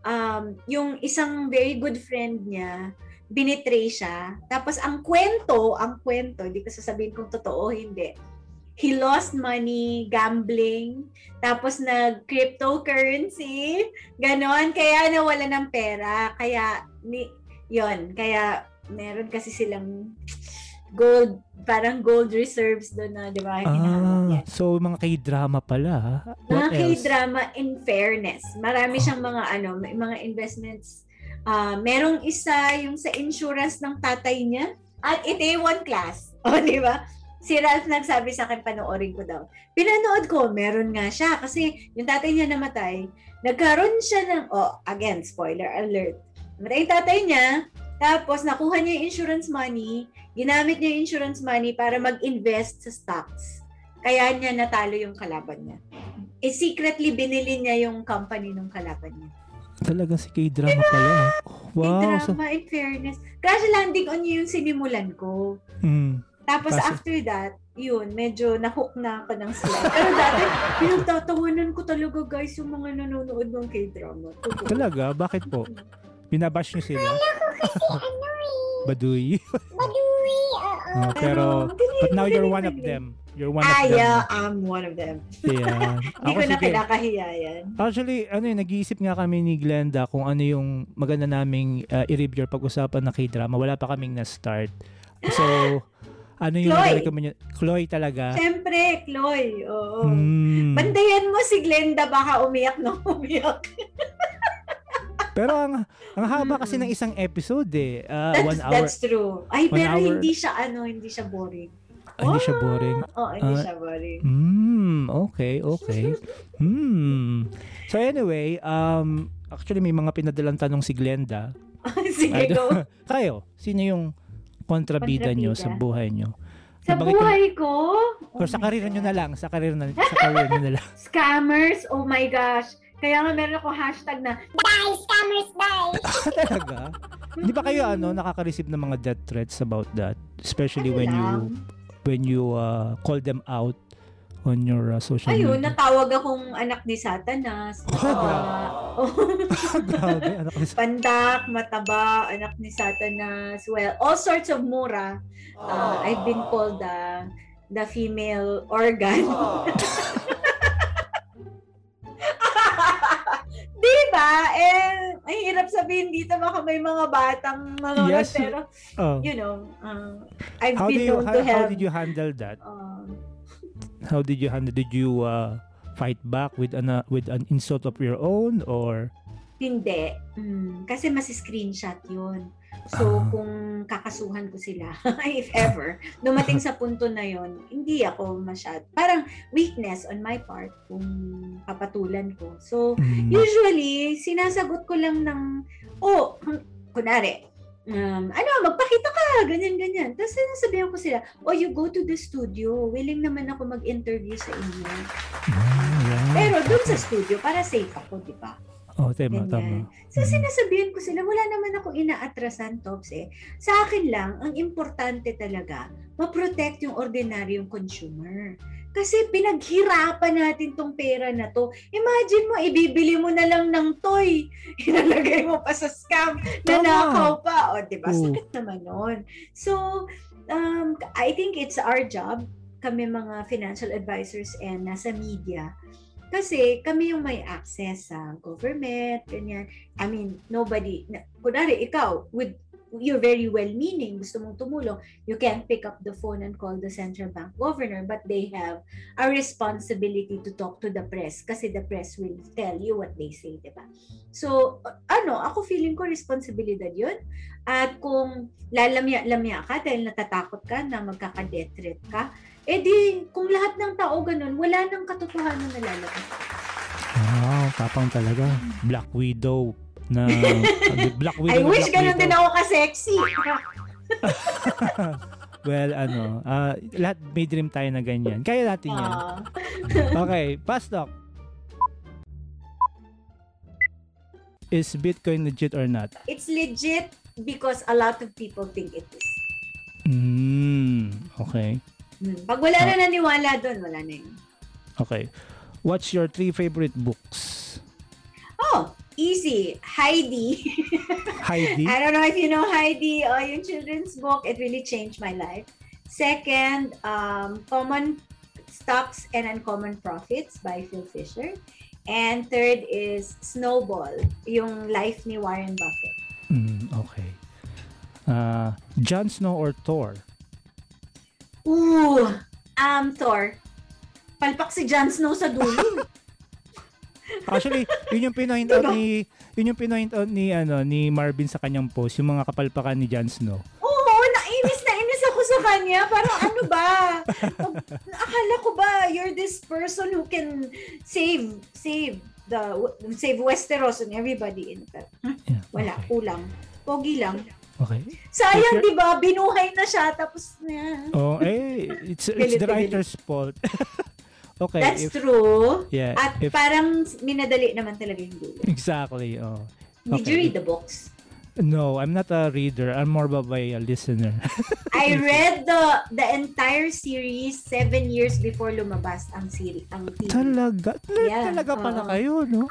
um, yung isang very good friend niya, binitray siya. Tapos ang kwento, ang kwento, hindi ko sasabihin kung totoo o hindi. He lost money gambling, tapos nag-cryptocurrency, ganon. Kaya nawala ng pera. Kaya, ni, yon kaya meron kasi silang gold, parang gold reserves doon na, di ba? Ah, so mga k-drama pala. ha? What Mga else? K-drama in fairness. Marami siyang mga ano, mga investments. Ah, merong isa yung sa insurance ng tatay niya at Itaewon class. O, di ba? Si Ralph nagsabi sa akin, panoorin ko daw. Pinanood ko, meron nga siya. Kasi yung tatay niya namatay, nagkaroon siya ng, oh, again, spoiler alert. Namatay yung tatay niya, tapos nakuha niya yung insurance money, ginamit niya yung insurance money para mag-invest sa stocks. Kaya niya natalo yung kalaban niya. Eh, secretly binili niya yung company ng kalaban niya. Talagang si k-drama pala. Wow. Wow, So, drama in fairness. Crash Landing on You yung sinimulan ko. mm, Tapos Kasi- after that, yun, medyo nahook na ako ng slide. Pero dati, pinagtatawanan ko talaga guys yung mga nanonood ng K-drama. Talaga? Bakit po? Binabash nyo sila? Kasi ano eh. Baduy? Baduy. Oo. Oh, pero, galing, but now you're galing, one of them. You're one of Ah, them. yeah, I'm one of them. Yeah. Hindi ko na sige. kinakahiya yan. Actually, ano yun, nag-iisip nga kami ni Glenda kung ano yung maganda naming uh, i-review pag-usapan na k-drama. Wala pa kaming na-start. So, ano yung Chloe. recommend nyo? Chloe talaga. Siyempre, Chloe. Oo. Hmm. Bandayan mo si Glenda, baka umiyak na umiyak. Pero ang, ang haba kasi ng isang episode eh. Ah, That's, one hour. that's true. Ay, One pero hour. hindi siya, ano, hindi siya boring. Ah, hindi siya boring. Oo, hindi Ah, siya boring. Hmm, okay, okay. Hmm. So anyway, um, actually may mga pinadalang tanong si Glenda. Sige, Ay, go. Kayo, sino yung kontrabida nyo sa Kontrabida. buhay nyo? Sa Nabanggit buhay ko, Or sa karir nyo na lang, sa karir, na, sa karir nyo na lang. scammers, oh my gosh. Kaya nga meron ako hashtag na, Die, scammers, die! Talaga? Hindi ba kayo ano nakaka-receive ng mga death threats about that? Especially ano when you lang. when you uh, call them out on your uh, social Ayun, media. natawag akong anak ni Satanas. Mataba. Oh, Grabe, ano kasi pandak, mataba, anak ni Satanas. Well, all sorts of mura. Uh, I've been called the the female organ. Di ba? Eh, ang hirap sabihin dito baka may mga batang mga Yes. pero oh. you know, uh, I've How been you known how, to how have did you handle that? uh, How did you handle did you uh, fight back with an uh, with an insult of your own or Hindi. Mm, kasi mas screenshot yun. So, Ah. kung kakasuhan ko sila, if ever, dumating sa punto na yon hindi ako masyad. Parang weakness on my part kung papatulan ko. So, Mm, usually, sinasagot ko lang ng, oh, kunwari, um, ano, magpakita ka, ganyan, ganyan. Tapos sinasabihan ko sila, oh, you go to the studio. Willing naman ako mag-interview sa inyo. ah, yeah. Pero dun sa studio, para safe ako, di ba? Oh, tama, tama. So, Mhm. sinasabihan ko sila, wala naman akong inaatrasan, Tops, eh. Sa akin lang, ang importante talaga, ma-protect yung ordinaryong consumer. Kasi pinaghirapan natin tong pera na to. Imagine mo, ibibili mo na lang ng toy. Inalagay mo pa sa scam. Nanakaw pa. O, di ba? Oo. Sakit naman nun. So, um, I think it's our job, kami mga financial advisors and nasa media, kasi kami yung may access sa government, ganyan. I mean, nobody, na, kunwari, ikaw, with you're very well-meaning, gusto mong tumulong, you can pick up the phone and call the central bank governor, but they have a responsibility to talk to the press kasi the press will tell you what they say, di ba? So, ano, ako feeling ko responsibilidad yun. At kung lalamya-lamya ka dahil natatakot ka na magkaka-death ka, eh di, kung lahat ng tao ganun, wala nang katotohanan na lalabas. Wow, tapang talaga. Black Widow na Black I Widow. na wish Black ganun Widow. din ako ka-sexy. well, ano, ah, lahat may dream tayo na ganyan. Kaya natin yan. Ah. Okay, pass talk. Is Bitcoin legit or not? it's legit because a lot of people think it is. Hmm, okay. Hmm. Pag wala na naniwala doon, wala na yun. Okay. What's your three favorite books? Oh, easy. Heidi. Heidi? I don't know if you know Heidi or yung children's book. It really changed my life. Second, um, Common Stocks and Uncommon Profits by Phil Fisher. And third is Snowball, yung life ni Warren Buffett. Hmm, okay. Uh, Jon Snow or Thor? Ooh, um, Thor. Palpak si Jon Snow sa dulo. Actually, yun yung pinoint out ni yun yung pinoint out ni ano ni Marvin sa kanyang post, yung mga kapalpakan ni Jon Snow. Oo, nainis na inis ako sa kanya. Parang ano ba? Akala ko ba you're this person who can save save the save Westeros and everybody in it. Yeah, Wala, okay. kulang. Pogi lang. Okay. Sayang, di ba? Binuhay na siya tapos na. Oh, eh, it's it's the writer's fault. okay. That's if, true. yeah. At if, parang minadali naman talaga yung dulo. exactly. Oh. Did you Okay. read the books? No, I'm not a reader. I'm more of a listener. I read the the entire series seven years before lumabas ang series ang TV. Talaga? Yeah, talaga pala oo. kayo, no?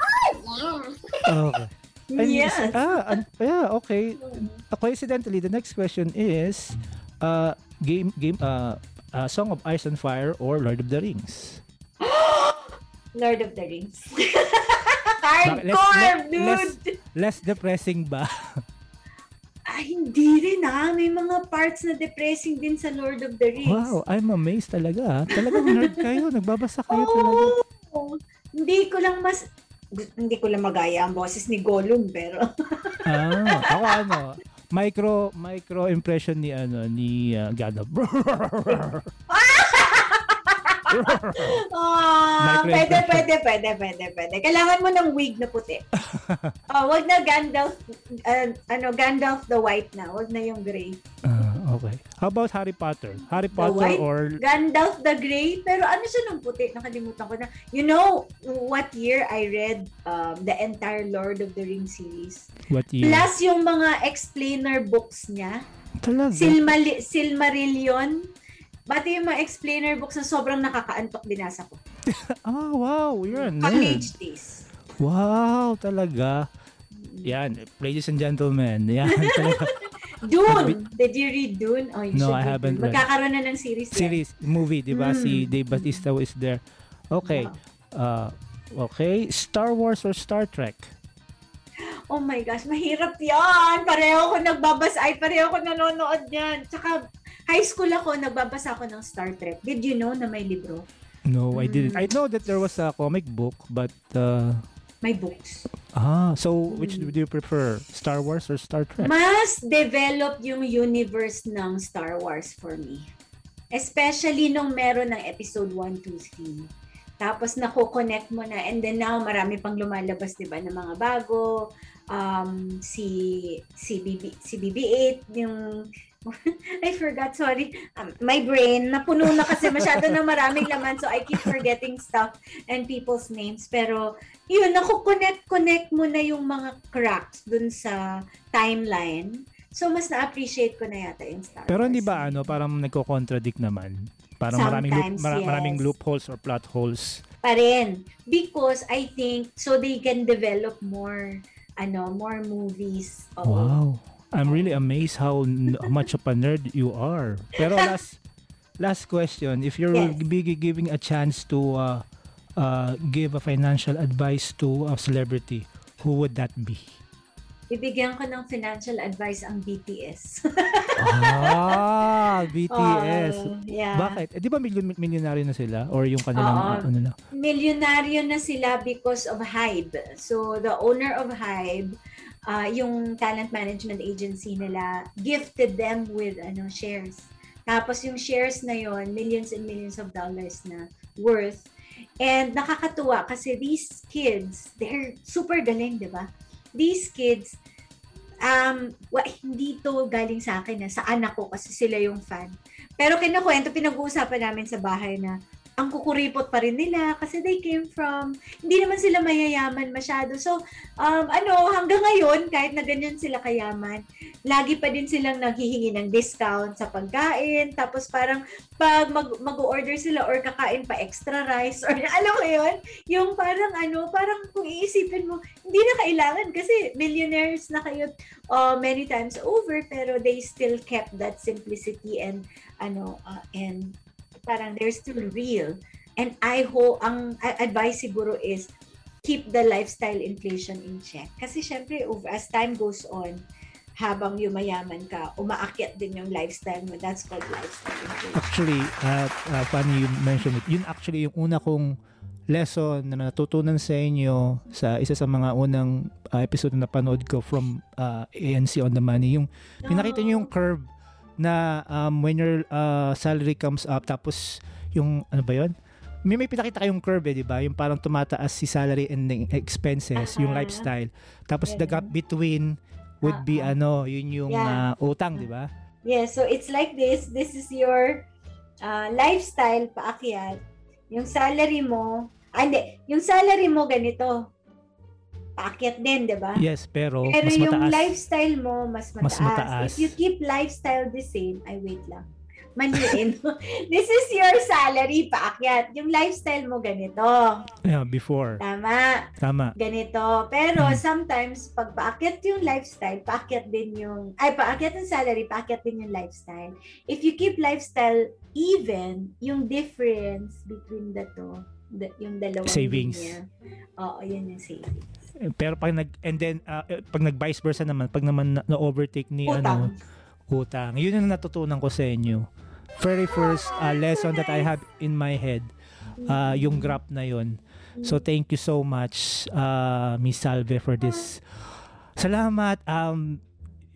Okay. And Yes. Ah, an- yeah, okay. Uh, Coincidentally, the next question is, uh, game game uh, uh, Song of Ice and Fire or Lord of the Rings? Lord of the Rings. Hardcore, let's- dude! Less depressing ba? Ah, hindi rin ah. May mga parts na depressing din sa Lord of the Rings. wow, I'm amazed talaga. ah. Talagang nerd kayo. Nagbabasa kayo talaga. Oo. Hindi ko lang mas... Hindi ko lang magaya ang boses ni Gollum, pero... Ah, ako ano, micro micro impression ni ano ni uh, Gandalf. Ah, Micro pwede, pwede, pwede, pwede, pwede. Kailangan mo ng wig na puti. oh, wag na Gandalf, uh, ano, Gandalf the white na. Wag na yung gray. Ah, okay. How about Harry Potter? Harry Potter or Gandalf the gray, pero ano siya nung puti? Nakalimutan ko na. You know what year I read um, the entire Lord of the Rings series? what year? Plus yung mga explainer books niya. Talaga? Silmali- Silmarillion. Pati yung mga explainer books na sobrang nakakaantok binasa ko. Ah, wow. You're a nerd. College days. Wow, talaga. Yan, ladies and gentlemen. Yan, talaga. Dune! Did you read Dune? Oh, you No, I haven't read. Magkakaroon na ng series. yan. Series, movie, di ba? Si Mm. Dave Bautista is there. Okay. Uh, okay. Star Wars or Star Trek? Oh my gosh, mahirap yan. Pareho ko nagbabasa. Ay, pareho ko nanonood yan. Tsaka, high school ako, nagbabasa ako ng Star Trek. Did you know na may libro? No, I didn't. Mm. I know that there was a comic book, but uh, May books. ah, so which Mm. do you prefer, Star Wars or Star Trek? Mas develop yung universe ng Star Wars for me. Especially nung meron ng episode 1, 2, 3. Tapos nako-connect mo na and then now marami pang lumalabas 'di ba ng mga bago um si si BB si BB8 yung I forgot, sorry. Um, my brain, napuno na kasi masyado na maraming laman so I keep forgetting stuff and people's names. Pero yun, naku-connect-connect mo na yung mga cracks dun sa timeline. So, mas na-appreciate ko na yata yung Star Pero Wars. hindi ba ano, parang nagko-contradict naman? Parang maraming loop, mara- yes. maraming loopholes or plot holes. Pa rin. Because I think, so they can develop more, ano, more movies. Oo. Wow. I'm really amazed how much of a nerd you are. Pero last last question, if you're Yes. be giving a chance to uh, uh, give a financial advice to a celebrity, who would that be? Bibigyan ko ng financial advice ang BTS. ah, BTS. Oh, yeah. Bakit? Eh, di ba milyon milyonaryo na sila? Or yung kanilang, Oo. ano na? milyonaryo na sila because of Hybe. So, the owner of Hybe, uh, yung talent management agency nila, gifted them with ano shares. Tapos yung shares na yon millions and millions of dollars na worth. And nakakatuwa kasi these kids, they're super galing, di ba? These kids, um, wa, hindi to galing sa akin na sa anak ko kasi sila yung fan. Pero kinukwento, pinag-uusapan namin sa bahay na ang kukuripot pa rin nila kasi they came from, hindi naman sila mayayaman masyado. So, um, ano, hanggang ngayon, kahit na ganyan sila kayaman, lagi pa din silang naghihingi ng discount sa pagkain. Tapos parang pag mag, mag-order sila or kakain pa extra rice or alam mo yun, yung parang ano, parang kung iisipin mo, hindi na kailangan kasi millionaires na kayo uh, many times over pero they still kept that simplicity and ano uh, and parang they're still real. And I hope, ang advice siguro is, keep the lifestyle inflation in check. Kasi syempre, as time goes on, habang yumayaman ka, umaakyat din yung lifestyle mo. That's called lifestyle inflation. Actually, uh, uh, funny you mentioned it. Yun actually yung una kong lesson na natutunan sa inyo sa isa sa mga unang uh, episode na napanood ko from uh, ANC on the Money. Yung pinakita niyo yung curve na um, when your uh, salary comes up tapos yung ano ba yun? May may pinakita kayong curve eh, di ba? Yung parang tumataas si salary and expenses, yung Aha. lifestyle. Tapos the gap between would be Ah, ah. ano, yun yung Yeah. uh, utang, di ba? Yeah, so it's like this. This is your uh, lifestyle paakyat. Yung salary mo, ah, hindi, yung salary mo ganito. Paakyat din, di ba? Yes, pero, Pero mas yung mataas. lifestyle mo, mas mataas. Mas mataas. If you keep lifestyle the same, ay wait lang. Maniin. This is your salary, paakyat. Yung lifestyle mo ganito. Yeah, before. Tama. Tama. Ganito. Pero Hmm. sometimes, pag paakyat yung lifestyle, paakyat din yung, ay, paakyat yung salary, paakyat din yung lifestyle. If you keep lifestyle even, yung difference between the two, the, yung dalawang Savings. linya, Oo, yun yung savings. Pero pag nag and then uh, pag nag vice versa naman, pag naman na, overtake ni ano, Utang. utang. Yun ang natutunan ko sa inyo. Very first uh, lesson that I have in my head, uh, yung graph na yun. So thank you so much, uh, Miss Salve, for this. Salamat um,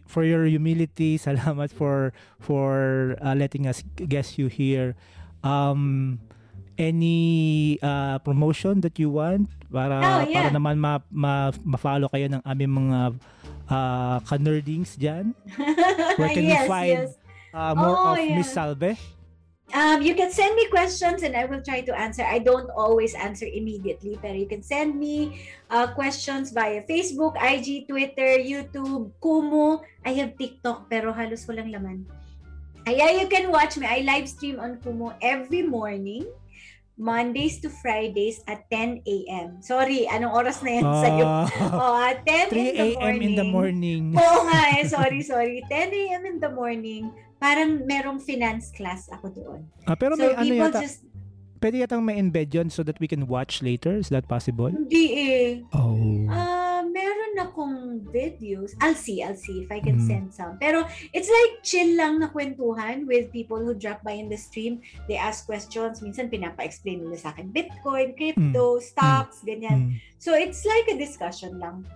for your humility. Salamat for for uh, letting us guess you here. Um, any uh, promotion that you want para Oh, yeah. para naman ma, ma, ma-follow kayo ng aming mga uh, ka-nerdings dyan? Where can yes, find yes. uh, more Oh, of yeah. Miss Salve? Um, you can send me questions and I will try to answer. I don't always answer immediately, pero you can send me uh, questions via Facebook, IG, Twitter, YouTube, Kumu. I have TikTok, pero halos walang laman. Yeah, you can watch me. I live stream on Kumu every morning, Mondays to Fridays at 10 a.m. Sorry, anong oras na yan sa'yo? Ah, Oh, at 10 3 in the a.m. in the morning. Oo nga eh, sorry, sorry. 10 a.m. in the morning, parang merong finance class ako doon. Ah, pero so may ano yata, just, pwede yatang may embed yun so that we can watch later? Is that possible? hindi eh. Oh. Ah, meron akong videos. I'll see, I'll see if I can Mm. send some. Pero it's like chill lang na kwentuhan with people who drop by in the stream. They ask questions. Minsan pinapa-explain nila sa akin Bitcoin, crypto, stocks, ganyan. Mm. So it's like a discussion lang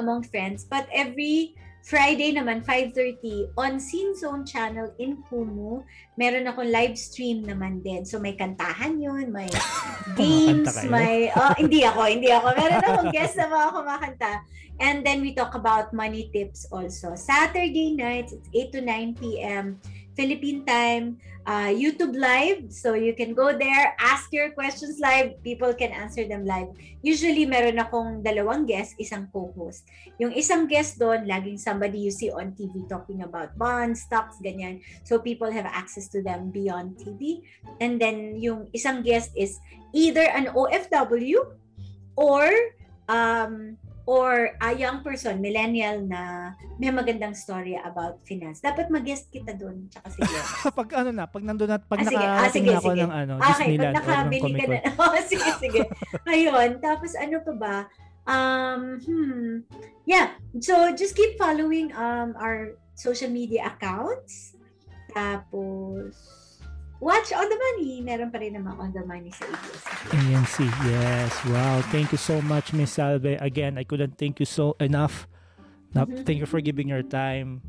among friends. But every Friday naman, 5.30, on Scene Zone channel in Kumu, meron akong live stream naman din. So may kantahan yun, may games, may... Oh, hindi ako, hindi ako. Meron akong guest na mga kumakanta. And then we talk about money tips also. Saturday nights, it's 8 to 9 p.m. Philippine time, uh, YouTube live. So you can go there, ask your questions live. People can answer them live. Usually, meron akong dalawang guest, isang co-host. Yung isang guest doon, laging somebody you see on TV talking about bonds, stocks, ganyan. So people have access to them beyond TV. And then yung isang guest is either an OFW or um or a young person, millennial na may magandang story about finance. Dapat mag-guest kita doon, tsaka si pag ano na, pag nandun na, pag Ah, sige. Ah, nakarating sige, na ako sige. ng ano, Okay, pag Disneyland ng nakabili ka na. Oh, sige, sige. Ayun. Tapos ano pa ba? Um, hmm. Yeah. So, just keep following um our social media accounts. Tapos, watch On The Money. Meron pa rin naman On The Money sa ABS. ANC, yes. Wow. Thank you so much, Miss Salve. Again, I couldn't thank you so enough. Mhm. Thank you for giving your time.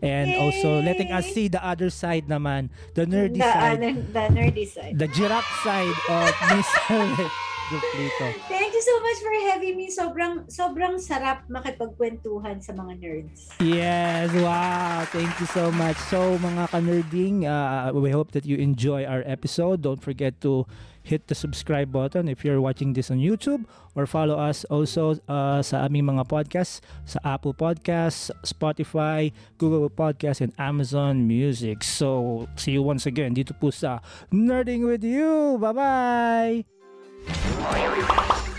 And also letting us Yay! see the other side naman, the nerdy the, side, ano, the nerdy side. the giraffe side of Miss Salve Duplito. Thank you so much for having me. Sobrang, sobrang sarap makipagkwentuhan sa mga nerds. Yes, wow. Thank you so much. So mga ka-nerding, uh, we hope that you enjoy our episode. Don't forget to hit the subscribe button if you're watching this on YouTube or follow us also uh, sa aming mga podcasts sa Apple Podcasts, Spotify, Google Podcasts, and Amazon Music. So, see you once again dito po sa Nerding With You. Bye-bye! Thank you.